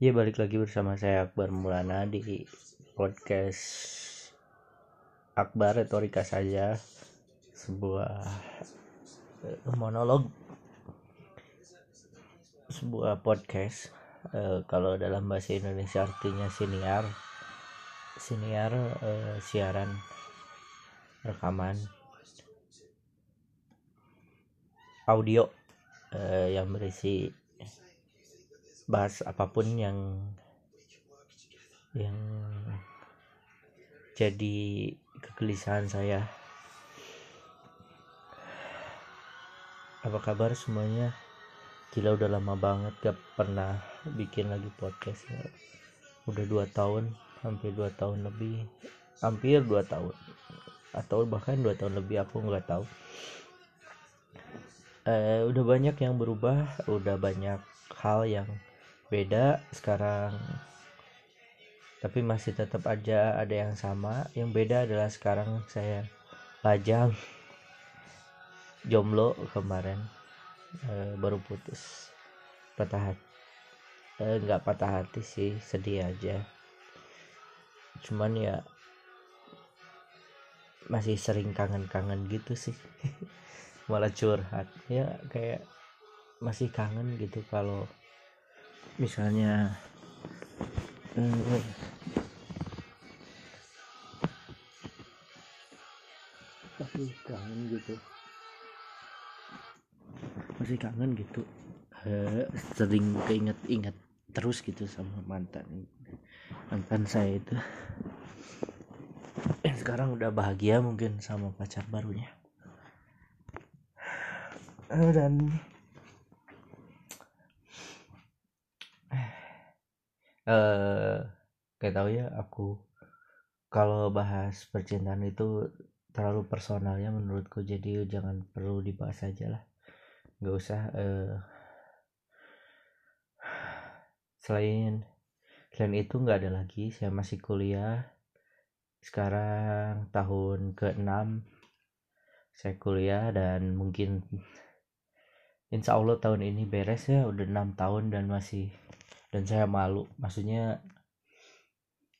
Ya balik lagi bersama saya Akbar Mulana di podcast Akbar Retorika saja. Sebuah eh, monolog. Sebuah podcast eh, kalau dalam bahasa Indonesia artinya siniar. Siniar eh, siaran rekaman. Audio eh, yang berisi bahas apa pun yang yang jadi kegelisahan saya. Apa kabar semuanya? Gila udah lama banget gak pernah bikin lagi podcast ya. udah dua tahun hampir dua tahun lebih. Hampir dua tahun. Atau bahkan dua tahun lebih aku nggak tahu. Eh, udah banyak yang berubah udah banyak hal yang beda sekarang. Tapi masih tetap aja ada yang sama. Yang beda adalah sekarang saya lajang jomblo kemarin. E, baru putus. Patah hati. E, nggak patah hati sih sedih aja. Cuman ya masih sering kangen-kangen gitu sih. Malah curhat. Ya kayak masih kangen gitu kalau misalnya hmm, masih kangen gitu. Masih kangen gitu. Uh, sering keinget-inget terus gitu sama mantan mantan saya itu. Dan sekarang udah bahagia mungkin sama pacar barunya. Dan eh kayak tahu ya aku kalau bahas percintaan itu terlalu personal ya menurutku. Jadi jangan perlu dibahas aja lah. Nggak usah eh, selain selain itu nggak ada lagi. Saya masih kuliah. Sekarang tahun ke-6 saya kuliah dan mungkin insya Allah tahun ini beres ya. Udah enam tahun dan masih dan saya malu maksudnya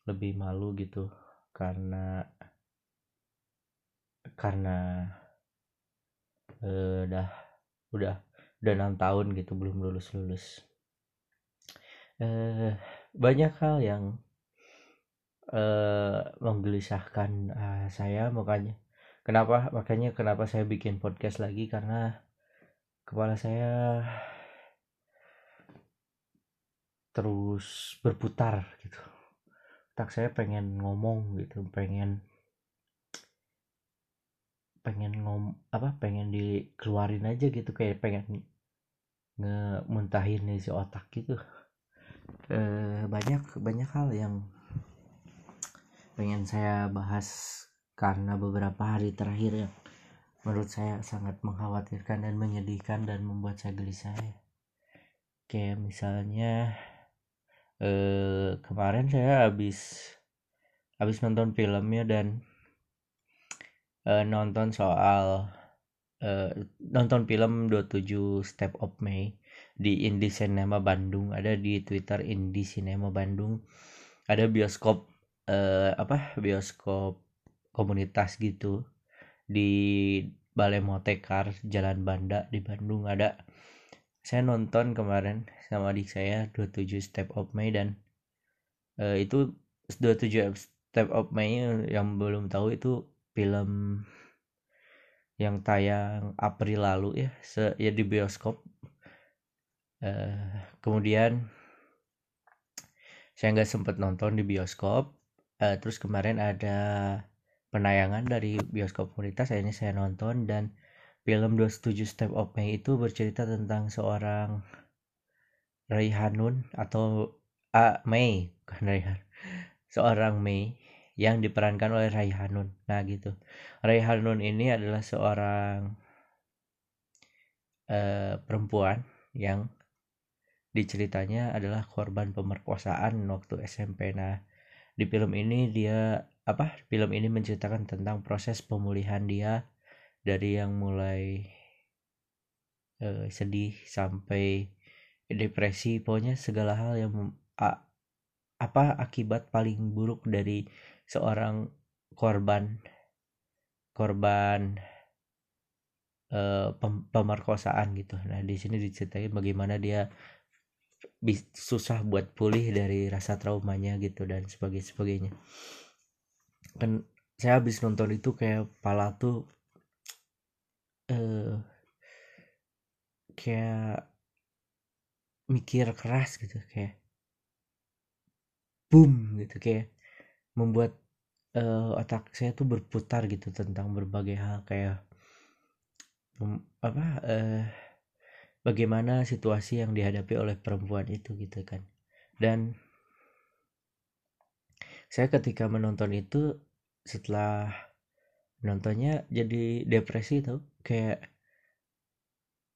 lebih malu gitu karena karena udah udah udah enam tahun gitu belum lulus lulus uh, banyak hal yang uh, menggelisahkan uh, saya makanya kenapa makanya kenapa saya bikin podcast lagi karena kepala saya terus berputar gitu tak saya pengen ngomong gitu pengen pengen ngom apa pengen dikeluarin aja gitu kayak pengen ngemuntahin isi otak gitu e, banyak banyak hal yang pengen saya bahas karena beberapa hari terakhir yang menurut saya sangat mengkhawatirkan dan menyedihkan dan membuat saya gelisah ya. kayak misalnya eh, kemarin saya habis habis nonton filmnya dan eh, nonton soal eh, nonton film 27 Step of May di Indie Cinema Bandung. Ada di Twitter Indie Cinema Bandung. Ada bioskop eh, apa bioskop komunitas gitu di Balai Motekar Jalan Banda di Bandung. Ada saya nonton kemarin sama adik saya 27 Step of May dan uh, itu 27 Step of May yang belum tahu itu film yang tayang April lalu ya se ya di bioskop. Uh, kemudian saya nggak sempat nonton di bioskop. Uh, terus kemarin ada penayangan dari bioskop komunitas akhirnya saya nonton dan Film 27 Step of May itu bercerita tentang seorang Raihanun atau A May, bukan Raihan. Seorang May yang diperankan oleh Raihanun. Nah, gitu. Raihanun ini adalah seorang uh, perempuan yang diceritanya adalah korban pemerkosaan waktu SMP. Nah, di film ini dia apa? Film ini menceritakan tentang proses pemulihan dia dari yang mulai uh, sedih sampai depresi pokoknya segala hal yang a, apa akibat paling buruk dari seorang korban. Korban uh, pem, pemerkosaan gitu. Nah di sini diceritain bagaimana dia susah buat pulih dari rasa traumanya gitu dan sebagainya sebagainya. Kan saya habis nonton itu kayak pala tuh uh, kayak mikir keras gitu kayak boom gitu kayak membuat uh, otak saya tuh berputar gitu tentang berbagai hal kayak um, apa uh, bagaimana situasi yang dihadapi oleh perempuan itu gitu kan. Dan saya ketika menonton itu setelah nontonnya jadi depresi tuh kayak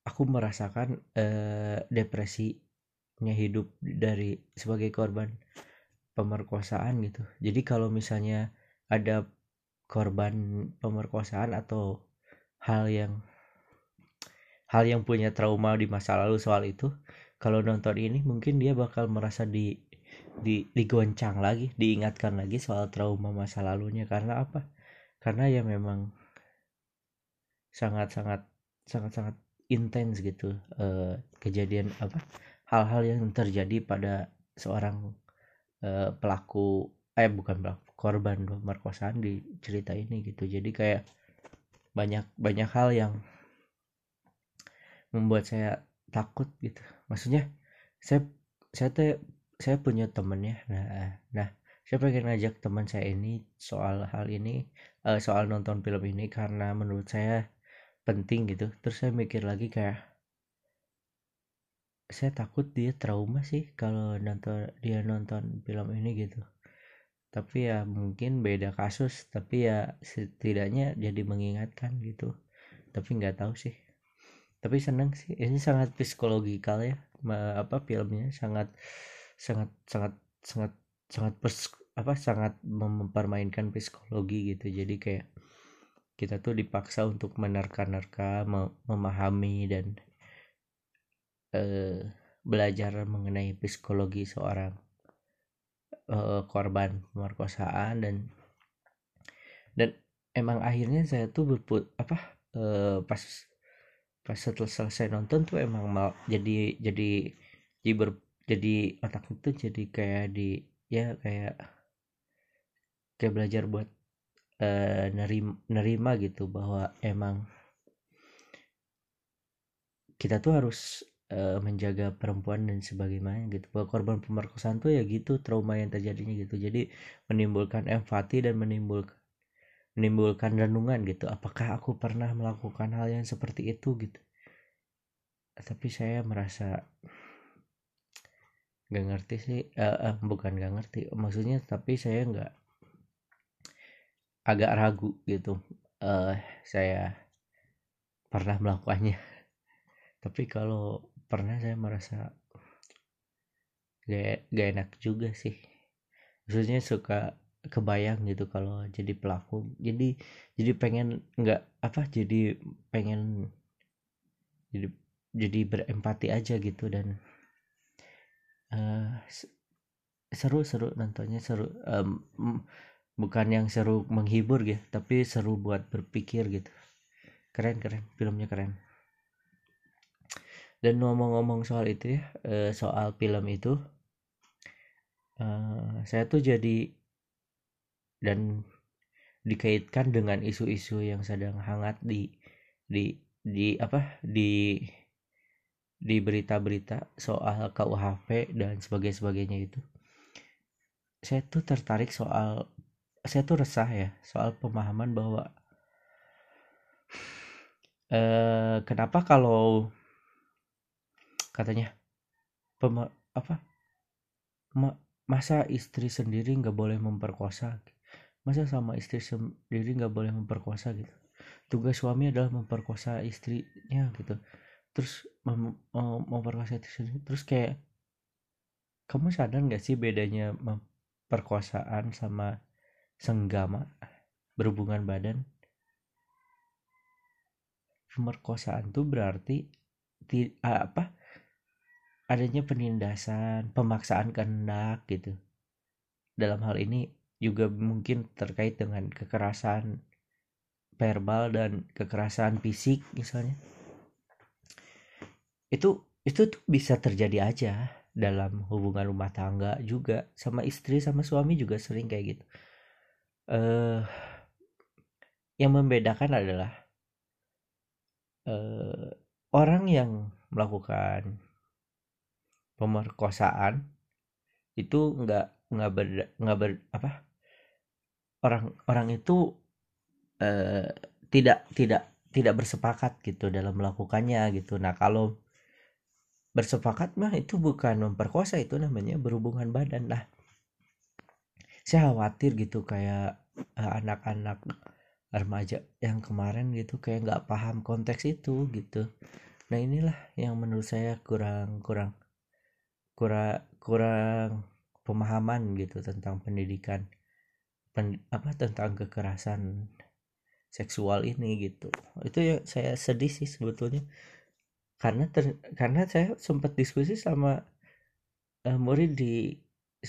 aku merasakan uh, depresinya hidup dari sebagai korban pemerkosaan gitu. Jadi kalau misalnya ada korban pemerkosaan atau hal yang hal yang punya trauma di masa lalu soal itu kalau nonton ini mungkin dia bakal merasa di di digoncang lagi diingatkan lagi soal trauma masa lalunya. Karena apa karena ya memang sangat sangat sangat sangat intens gitu uh, kejadian apa hal-hal yang terjadi pada seorang uh, pelaku eh bukan pelaku korban pemerkosaan di cerita ini gitu. Jadi kayak banyak banyak hal yang membuat saya takut gitu. Maksudnya saya saya tuh saya punya temen ya nah nah saya pengen ngajak teman saya ini soal hal ini uh, soal nonton film ini karena menurut saya penting gitu. Terus saya mikir lagi kayak saya takut dia trauma sih kalau nonton dia nonton film ini gitu. Tapi ya mungkin beda kasus tapi ya setidaknya jadi mengingatkan gitu. Tapi nggak tahu sih. Tapi seneng sih. Ini sangat psikologikal ya. Apa filmnya sangat sangat sangat sangat sangat apa sangat mempermainkan psikologi gitu. Jadi kayak kita tuh dipaksa untuk menerka-nerka memahami dan uh, belajar mengenai psikologi seorang uh, korban pemerkosaan dan dan emang akhirnya saya tuh berput apa uh, pas pas setelah selesai nonton tuh emang mal jadi jadi jadi ber, jadi otak itu jadi kayak di ya kayak kayak belajar buat uh, nerima, nerima gitu bahwa emang kita tuh harus uh, menjaga perempuan dan sebagainya gitu. Bahwa korban pemerkosaan tuh ya gitu trauma yang terjadinya gitu. Jadi menimbulkan empati dan menimbulkan menimbulkan renungan gitu. Apakah aku pernah melakukan hal yang seperti itu gitu? Tapi saya merasa nggak ngerti sih uh, uh, bukan nggak ngerti. Maksudnya tapi saya nggak agak ragu gitu. Uh, saya pernah melakukannya. Tapi kalau pernah saya merasa gak, gak enak juga sih. Maksudnya suka kebayang gitu kalau jadi pelaku. Jadi jadi pengen nggak apa jadi pengen jadi jadi berempati aja gitu dan uh, seru seru nontonnya seru um, bukan yang seru menghibur gitu tapi seru buat berpikir gitu. Keren keren. Filmnya keren. Dan ngomong-ngomong soal itu ya eh, soal film itu eh, saya tuh jadi dan dikaitkan dengan isu-isu yang sedang hangat di di di apa di di berita-berita soal KUHP dan sebagainya sebagainya itu. Saya tuh tertarik soal saya tuh resah ya soal pemahaman bahwa eh, kenapa kalau katanya pema, apa ma, masa istri sendiri nggak boleh memperkosa masa sama istri sendiri nggak boleh memperkosa gitu. Tugas suami adalah memperkosa istrinya gitu. Terus mem, mem, memperkosa istri sendiri terus kayak kamu sadar nggak sih bedanya perkosaan sama senggama berhubungan badan. Pemerkosaan tuh berarti ti, apa? Adanya penindasan pemaksaan kehendak gitu. Dalam hal ini juga mungkin terkait dengan kekerasan verbal dan kekerasan fisik misalnya. Itu itu tuh bisa terjadi aja dalam hubungan rumah tangga juga sama istri sama suami juga sering kayak gitu uh, yang membedakan adalah uh, orang yang melakukan pemerkosaan itu nggak nggak ber nggak ber apa orang orang itu uh, tidak tidak tidak bersepakat gitu dalam melakukannya gitu. Nah kalau bersepakat mah itu bukan memperkosa itu namanya berhubungan badan. Lah saya khawatir gitu kayak eh, anak-anak uh, remaja yang kemarin gitu kayak nggak paham konteks itu gitu. Nah inilah yang menurut saya kurang kurang kurang kurang pemahaman gitu tentang pendidikan pen, apa tentang kekerasan seksual ini gitu. Itu ya saya sedih sih sebetulnya. Karena ter, karena saya sempat diskusi sama uh, murid di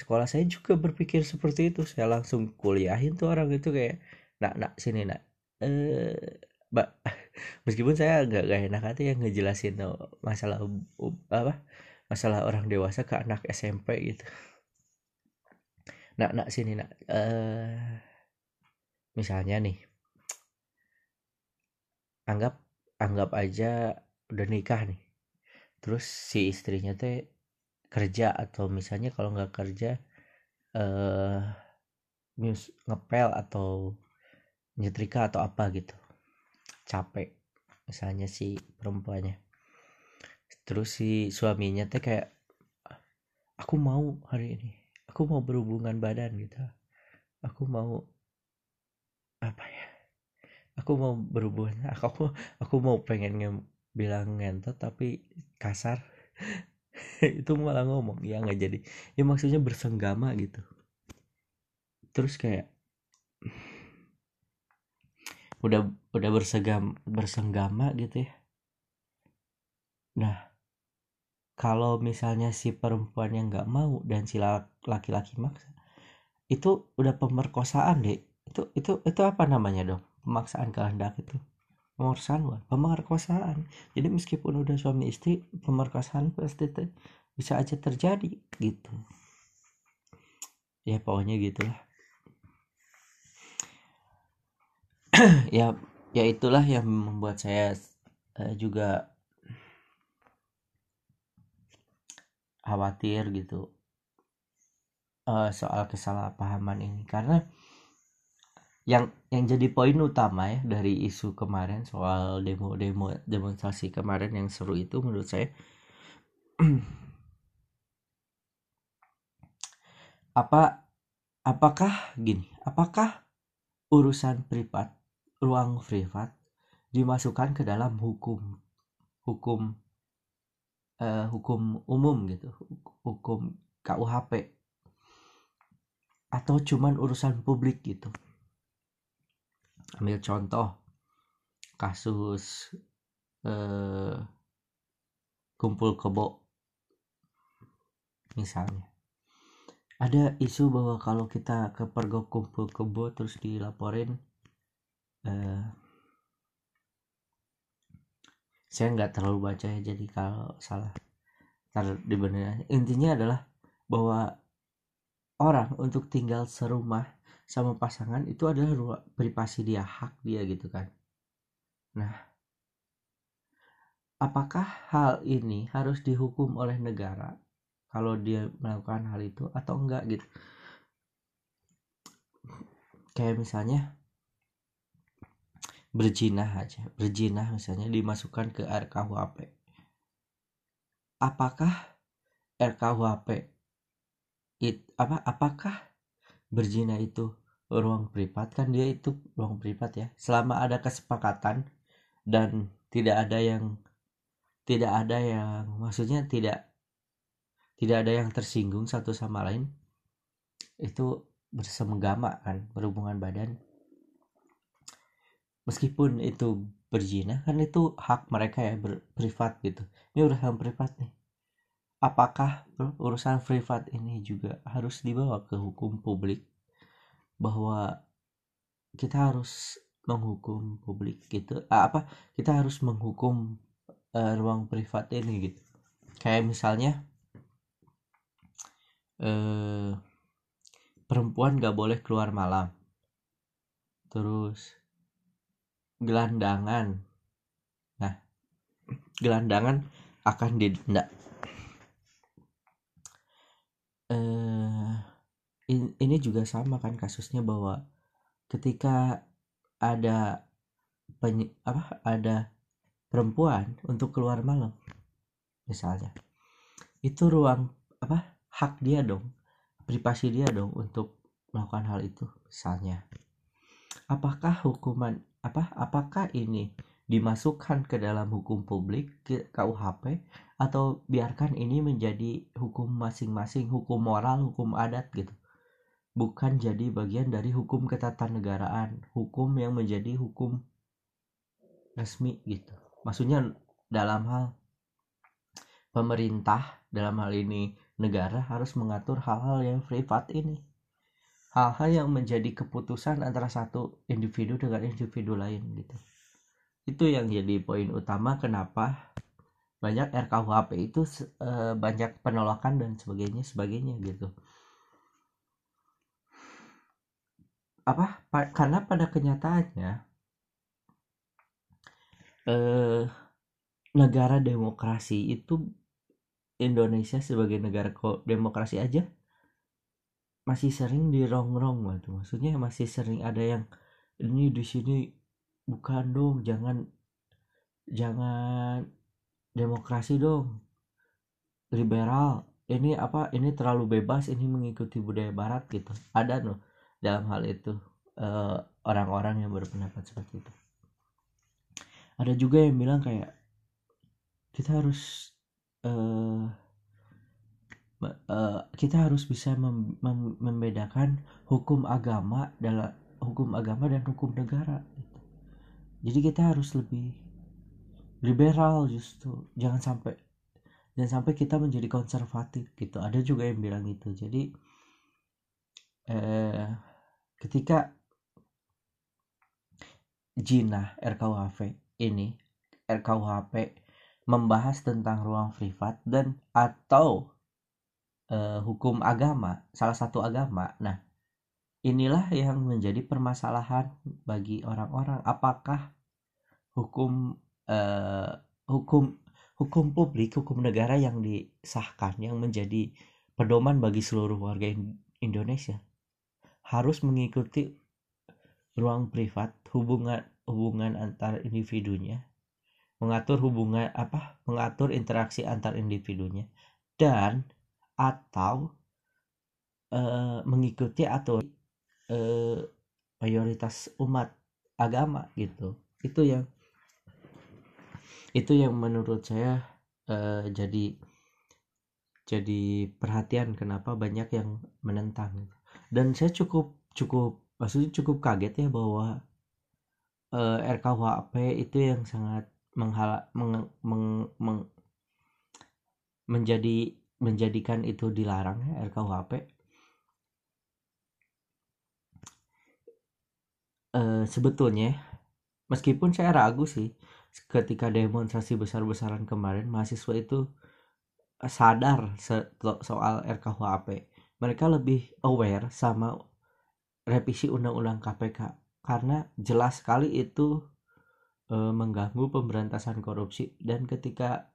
sekolah saya juga berpikir seperti itu. Saya langsung kuliahin tuh orang itu kayak nak nak sini nak. Eh mbak meskipun saya nggak gak enak hati yang ngejelasin masalah apa masalah orang dewasa ke anak SMP gitu. Nak nak sini nak. Eh misalnya nih anggap anggap aja udah nikah nih. Terus si istrinya teh kerja atau misalnya kalau nggak kerja eh ngepel atau nyetrika atau apa gitu. Capek misalnya si perempuannya. Terus si suaminya teh kayak aku mau hari ini aku mau berhubungan badan gitu. Aku mau apa ya aku mau berhubungan aku aku mau pengen bilang ngentot tapi kasar itu malah ngomong ya nggak jadi. Ya maksudnya bersenggama gitu. Terus kayak udah udah bersegam bersenggama gitu ya. Nah kalau misalnya si perempuan yang nggak mau dan si laki-laki maksa itu udah pemerkosaan deh. Itu itu itu apa namanya dong? Pemaksaan kehendak itu pemerkosaan bukan pemerkosaan. Jadi meskipun udah suami istri pemerkosaan pasti te, bisa aja terjadi gitu. Ya pokoknya gitulah. Ya ya itulah yang membuat saya uh, juga khawatir gitu uh, soal kesalahpahaman ini. Karena yang yang jadi poin utama ya dari isu kemarin soal demo demo demonstrasi kemarin yang seru itu menurut saya apa apakah gini apakah urusan privat ruang privat dimasukkan ke dalam hukum hukum uh, hukum umum gitu hukum KUHP atau cuman urusan publik gitu ambil contoh kasus eh, kumpul kebo. Misalnya ada isu bahwa kalau kita ke pergok kumpul kebo terus dilaporin eh, saya nggak terlalu baca ya jadi kalau salah dibenerin. Intinya adalah bahwa orang untuk tinggal serumah sama pasangan itu adalah ruang privasi dia hak dia gitu kan. Nah apakah hal ini harus dihukum oleh negara kalau dia melakukan hal itu atau enggak gitu? Kayak misalnya berjinah aja berjinah misalnya dimasukkan ke RKUHP apakah RKUHP it, apa apakah berzina itu ruang privat kan dia itu ruang privat ya. Selama ada kesepakatan dan tidak ada yang tidak ada yang maksudnya tidak tidak ada yang tersinggung satu sama lain itu bersemenggama kan berhubungan badan. Meskipun itu berzina kan itu hak mereka ya berprivat gitu. Ini urusan privat nih apakah urusan privat ini juga harus dibawa ke hukum publik? Bahwa kita harus menghukum publik gitu ah, apa kita harus menghukum uh, ruang privat ini gitu. Kayak misalnya uh, perempuan gak boleh keluar malam. Terus gelandangan. Nah gelandangan akan didenda uh, ini juga sama kan kasusnya bahwa ketika ada penye, apa ada perempuan untuk keluar malam misalnya itu ruang apa hak dia dong privasi dia dong untuk melakukan hal itu misalnya. Apakah hukuman apa apakah ini dimasukkan ke dalam hukum publik ke KUHP atau biarkan ini menjadi hukum masing-masing hukum moral hukum adat gitu bukan jadi bagian dari hukum ketatanegaraan, hukum yang menjadi hukum resmi gitu. Maksudnya dalam hal pemerintah, dalam hal ini negara harus mengatur hal-hal yang privat ini. Hal-hal yang menjadi keputusan antara satu individu dengan individu lain gitu. Itu yang jadi poin utama kenapa banyak RKUHP itu e, banyak penolakan dan sebagainya sebagainya gitu. Apa? Pa, karena pada kenyataannya eh, negara demokrasi itu Indonesia sebagai negara demokrasi aja masih sering dirongrong gitu maksudnya masih sering ada yang ini di sini bukan dong jangan jangan demokrasi dong. Liberal ini apa ini terlalu bebas ini mengikuti budaya barat gitu. Ada loh dalam hal itu eh, orang-orang uh, yang berpendapat seperti itu. Ada juga yang bilang kayak kita harus uh, uh, kita harus bisa mem mem membedakan hukum agama dalam hukum agama dan hukum negara. gitu. Jadi kita harus lebih liberal justru. Jangan sampai jangan sampai kita menjadi konservatif gitu. Ada juga yang bilang itu. Jadi eh, ketika Jina RKUHP ini RKUHP membahas tentang ruang privat dan atau uh, hukum agama salah satu agama. Nah inilah yang menjadi permasalahan bagi orang-orang. Apakah hukum uh, hukum hukum publik hukum negara yang disahkan yang menjadi pedoman bagi seluruh warga Indonesia harus mengikuti ruang privat hubungan hubungan antar individunya mengatur hubungan apa mengatur interaksi antar individunya dan atau e, mengikuti atau e, mayoritas umat agama gitu. Itu yang itu yang menurut saya e, jadi jadi perhatian kenapa banyak yang menentang dan saya cukup cukup maksudnya cukup kaget ya bahwa uh, eh, RKUHP itu yang sangat menghala meng, meng, meng, menjadi menjadikan itu dilarang ya RKUHP uh, eh, sebetulnya meskipun saya ragu sih ketika demonstrasi besar-besaran kemarin mahasiswa itu sadar soal RKUHP mereka lebih aware sama revisi undang-undang KPK karena jelas sekali itu e, mengganggu pemberantasan korupsi. Dan ketika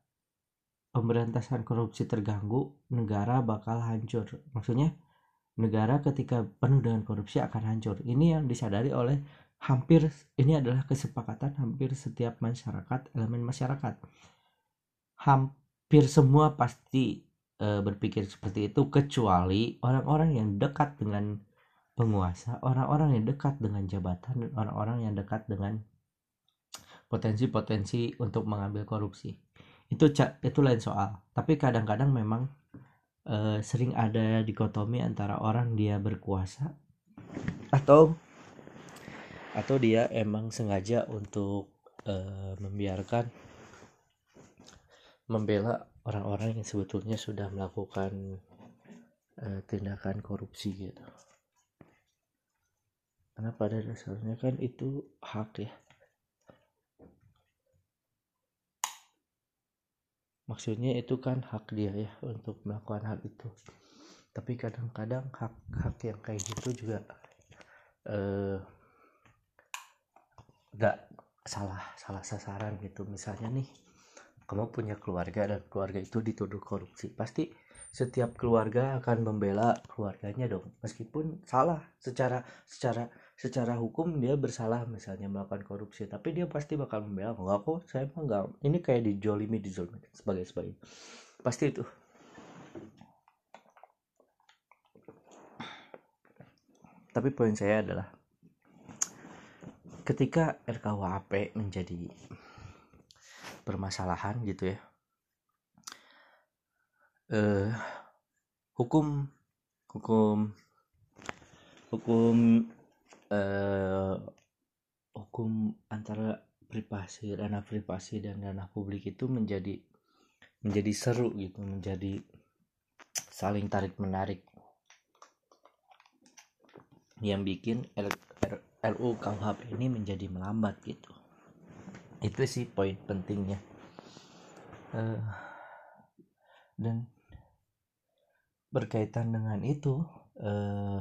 pemberantasan korupsi terganggu negara bakal hancur. Maksudnya negara ketika penuh dengan korupsi akan hancur. Ini yang disadari oleh hampir ini adalah kesepakatan hampir setiap masyarakat elemen masyarakat hampir semua pasti e, berpikir seperti itu kecuali orang-orang yang dekat dengan penguasa, orang-orang yang dekat dengan jabatan dan orang-orang yang dekat dengan potensi-potensi untuk mengambil korupsi. Itu itu lain soal. Tapi kadang-kadang memang e, sering ada dikotomi antara orang dia berkuasa atau atau dia emang sengaja untuk e, membiarkan membela orang-orang yang sebetulnya sudah melakukan uh, tindakan korupsi gitu. Karena pada dasarnya? Kan itu hak ya. Maksudnya itu kan hak dia ya untuk melakukan hal itu. Tapi kadang-kadang hak-hak yang kayak gitu juga eh gak salah salah sasaran gitu. Misalnya nih kamu punya keluarga dan keluarga itu dituduh korupsi pasti setiap keluarga akan membela keluarganya dong. Meskipun salah secara secara secara hukum dia bersalah misalnya melakukan korupsi tapi dia pasti bakal membela. Enggak kok saya mah enggak ini kayak dijolimi dijolimi sebagai sebagai. Pasti itu. Tapi poin saya adalah ketika RKUHP menjadi permasalahan gitu ya eh hukum hukum hukum eh, hukum antara privasi dana privasi dan dana publik itu menjadi menjadi seru gitu menjadi saling tarik menarik yang bikin RUU KUHP ini menjadi melambat gitu. Itu sih poin pentingnya. Uh, dan berkaitan dengan itu uh,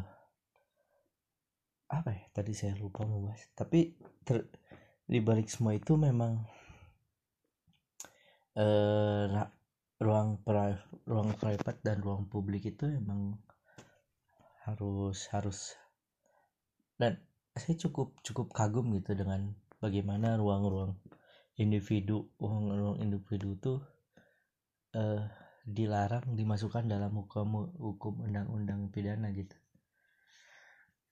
apa ya? Tadi saya lupa membahas tapi ter, di balik semua itu memang eh, ruang pri, ruang private dan ruang publik itu emang harus harus dan saya cukup cukup kagum gitu dengan bagaimana ruang-ruang individu ruang-ruang individu itu eh, dilarang dimasukkan dalam hukum hukum undang-undang pidana gitu.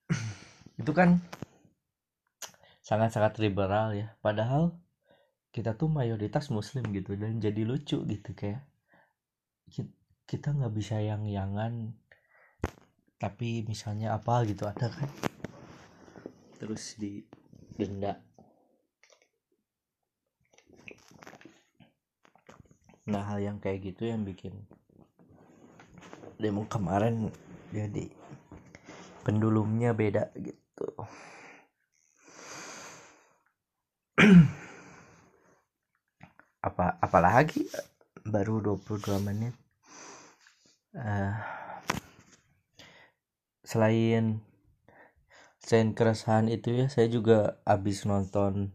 Itu kan sangat-sangat liberal ya. Padahal kita tuh mayoritas muslim gitu dan jadi lucu gitu kayak kita nggak bisa yang yangan tapi misalnya apa gitu ada kan terus di denda. Nah hal yang kayak gitu yang bikin demo kemarin jadi pendulumnya beda gitu. Apa apalagi baru 22 menit. Uh, selain selain keresahan itu ya saya juga habis nonton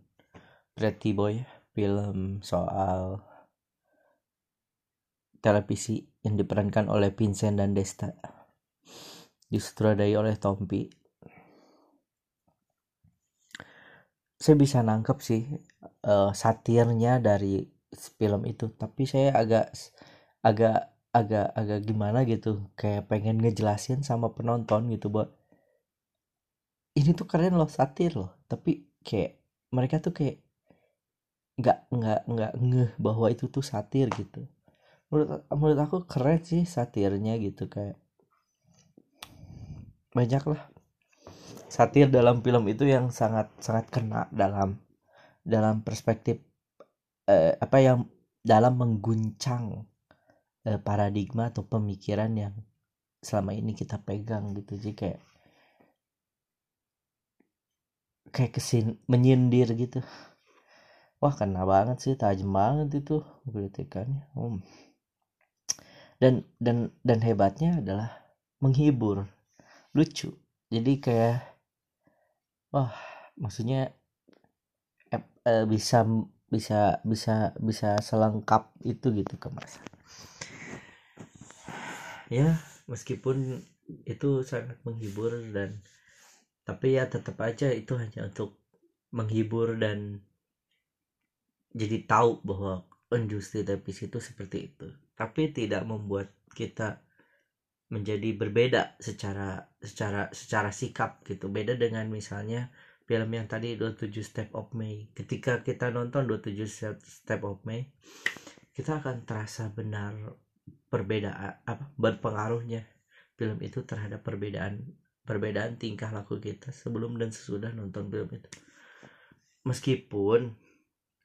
Pretty Boy film soal televisi yang diperankan oleh Vincent dan Desta disutradai oleh Tompi. Saya bisa nangkep sih uh, satirnya dari film itu tapi saya agak agak agak agak gimana gitu kayak pengen ngejelasin sama penonton gitu buat ini tuh keren loh satir loh. Tapi kayak mereka tuh kayak nggak nggak nggak ngeh bahwa itu tuh satir gitu. Menurut menurut aku keren sih satirnya gitu kayak banyak lah satir dalam film itu yang sangat sangat kena dalam dalam perspektif eh, apa yang dalam mengguncang eh, paradigma atau pemikiran yang selama ini kita pegang gitu. Jadi kayak kayak kesin menyindir gitu. Wah kena banget sih tajam banget itu kritikannya. Hmm. dan dan dan hebatnya adalah menghibur. Lucu. Jadi kayak wah maksudnya eh, eh, bisa bisa bisa bisa selengkap itu gitu kemas ya meskipun itu sangat menghibur dan tapi ya tetap aja itu hanya untuk menghibur dan jadi tahu bahwa industri televisi itu seperti itu. Tapi tidak membuat kita menjadi berbeda secara secara secara sikap gitu. Beda dengan misalnya film yang tadi 27 Step of May. Ketika kita nonton 27 Step of May kita akan terasa benar perbedaan apa berpengaruhnya film itu terhadap perbedaan perbedaan tingkah laku kita sebelum dan sesudah nonton film itu. Meskipun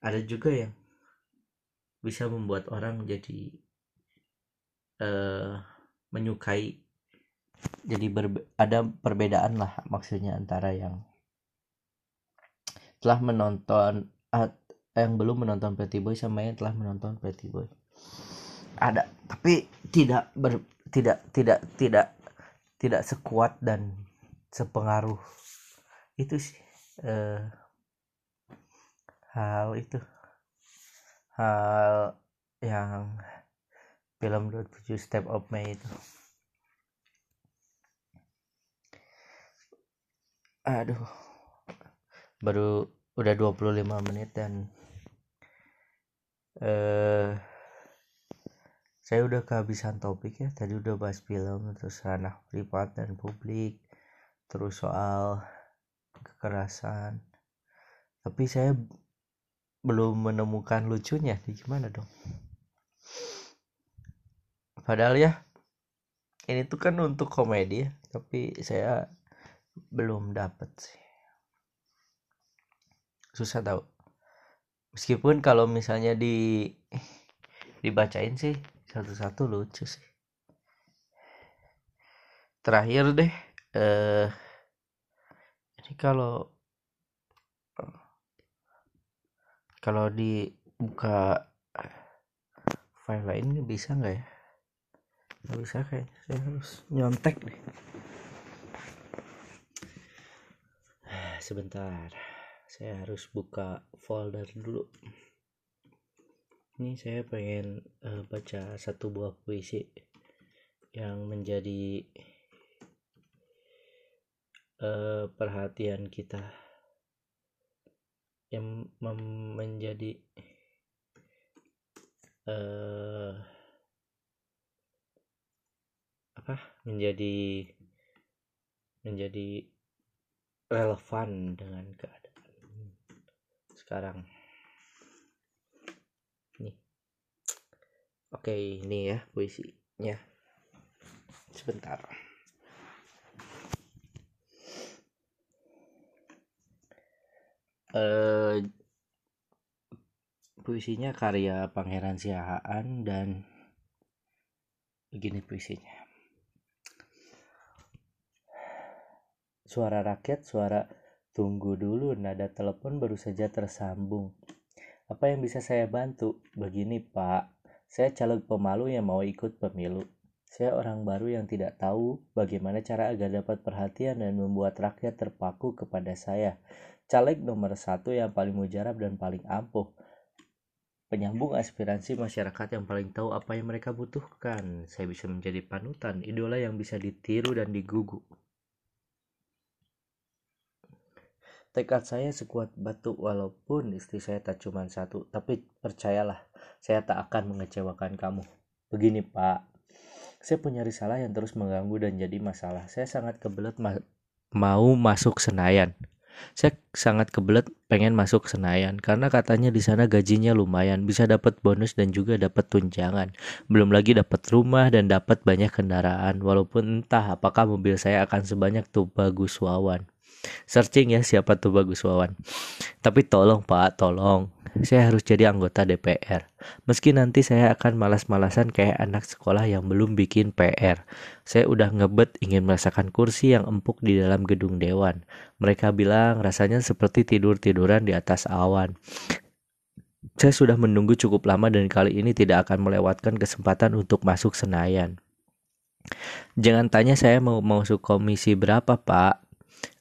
ada juga yang bisa membuat orang jadi uh, menyukai jadi berbe ada perbedaan lah maksudnya antara yang telah menonton uh, yang belum menonton Pretty Boy sama yang telah menonton Pretty Boy. Ada tapi tidak ber tidak tidak tidak tidak sekuat dan sepengaruh. Itu sih uh, hal itu. Hal yang film 27 Step of May itu. Aduh baru udah 25 menit dan eh saya udah kehabisan topik ya tadi udah bahas film terus ranah privat dan publik terus soal kekerasan. Tapi saya belum menemukan lucunya gimana dong? Padahal ya ini tuh kan untuk komedi ya tapi saya belum dapet sih. Susah tau. Meskipun kalau misalnya di dibacain sih satu-satu lucu sih. Terakhir deh eh ini kalau kalau dibuka file lain bisa nggak ya? Nggak bisa kayak saya harus nyontek deh sebentar saya harus buka folder dulu ini saya pengen uh, baca satu buah puisi yang menjadi uh, perhatian kita yang menjadi uh, apa? Menjadi menjadi relevan dengan keadaan sekarang nih oke ini ya puisinya. Sebentar. Eh, puisinya karya Pangeran Siahaan dan begini puisinya. Suara rakyat suara tunggu dulu nada telepon baru saja tersambung. Apa yang bisa saya bantu? Begini pak saya caleg pemalu yang mau ikut pemilu saya orang baru yang tidak tahu bagaimana cara agar dapat perhatian dan membuat rakyat terpaku kepada saya caleg nomor satu yang paling mujarab dan paling ampuh. Penyambung aspirasi masyarakat yang paling tahu apa yang mereka butuhkan. Saya bisa menjadi panutan, idola yang bisa ditiru dan digugu. Tekad saya sekuat batu walaupun istri saya tak cuma satu, tapi percayalah, saya tak akan mengecewakan kamu. Begini pak, saya punya risalah yang terus mengganggu dan jadi masalah. Saya sangat kebelet ma mau masuk Senayan saya sangat kebelet pengen masuk Senayan karena katanya di sana gajinya lumayan, bisa dapat bonus dan juga dapat tunjangan. Belum lagi dapat rumah dan dapat banyak kendaraan. Walaupun entah apakah mobil saya akan sebanyak Bagus Wawan. Searching ya siapa tuh Bagus Wawan. Tapi tolong Pak, tolong saya harus jadi anggota DPR. Meski nanti saya akan malas-malasan kayak anak sekolah yang belum bikin PR. Saya udah ngebet ingin merasakan kursi yang empuk di dalam gedung dewan. Mereka bilang rasanya seperti tidur-tiduran di atas awan. Saya sudah menunggu cukup lama dan kali ini tidak akan melewatkan kesempatan untuk masuk Senayan. Jangan tanya saya mau masuk komisi berapa, Pak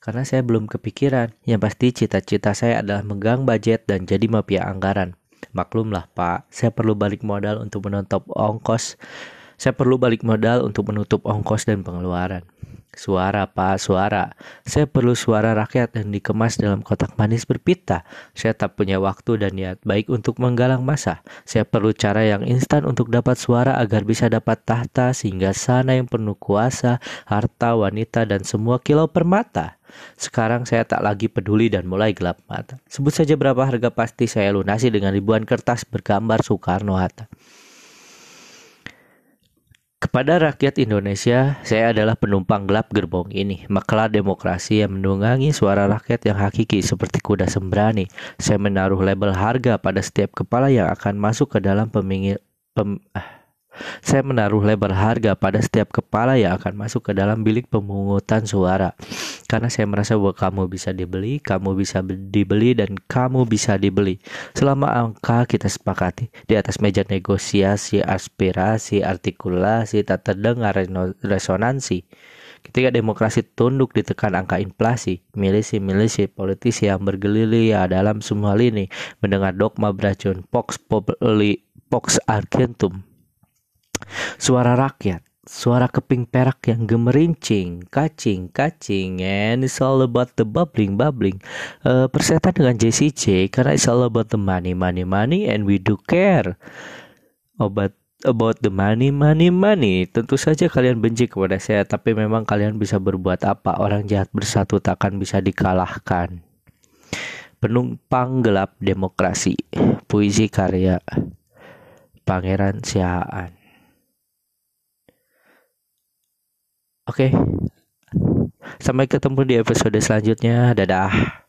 karena saya belum kepikiran. Yang pasti cita-cita saya adalah megang budget dan jadi mafia anggaran. Maklumlah Pak, saya perlu balik modal untuk menutup ongkos. Saya perlu balik modal untuk menutup ongkos dan pengeluaran. Suara pak, suara. Saya perlu suara rakyat yang dikemas dalam kotak manis berpita. Saya tak punya waktu dan niat baik untuk menggalang masa. Saya perlu cara yang instan untuk dapat suara agar bisa dapat tahta sehingga sana yang penuh kuasa, harta, wanita, dan semua kilau permata. Sekarang saya tak lagi peduli dan mulai gelap mata. Sebut saja berapa harga pasti saya lunasi dengan ribuan kertas bergambar Soekarno-Hatta. Kepada rakyat Indonesia, saya adalah penumpang gelap gerbong ini. Maklar demokrasi yang mendungangi suara rakyat yang hakiki seperti kuda sembrani. Saya menaruh label harga pada setiap kepala yang akan masuk ke dalam pemingil, pem, ah, Saya menaruh lebar harga pada setiap kepala yang akan masuk ke dalam bilik pemungutan suara. Karena saya merasa bahwa kamu bisa dibeli, kamu bisa dibeli, dan kamu bisa dibeli. Selama angka kita sepakati di atas meja negosiasi, aspirasi, artikulasi, tak terdengar resonansi. Ketika demokrasi tunduk ditekan angka inflasi, milisi-milisi politisi yang bergerilya dalam semua lini mendengar dogma beracun Vox Populi Vox Argentum. Suara rakyat, suara keping perak yang gemerincing, kacing, kacing, and it's all about the bubbling, bubbling. Uh, persetan dengan JCJ karena it's all about the money, money, money, and we do care. Obat about the money, money, money. Tentu saja kalian benci kepada saya, tapi memang kalian bisa berbuat apa? Orang jahat bersatu takkan bisa dikalahkan. Penumpang gelap demokrasi, puisi karya Pangeran Siaan. Oke, sampai ketemu di episode selanjutnya. Dadah.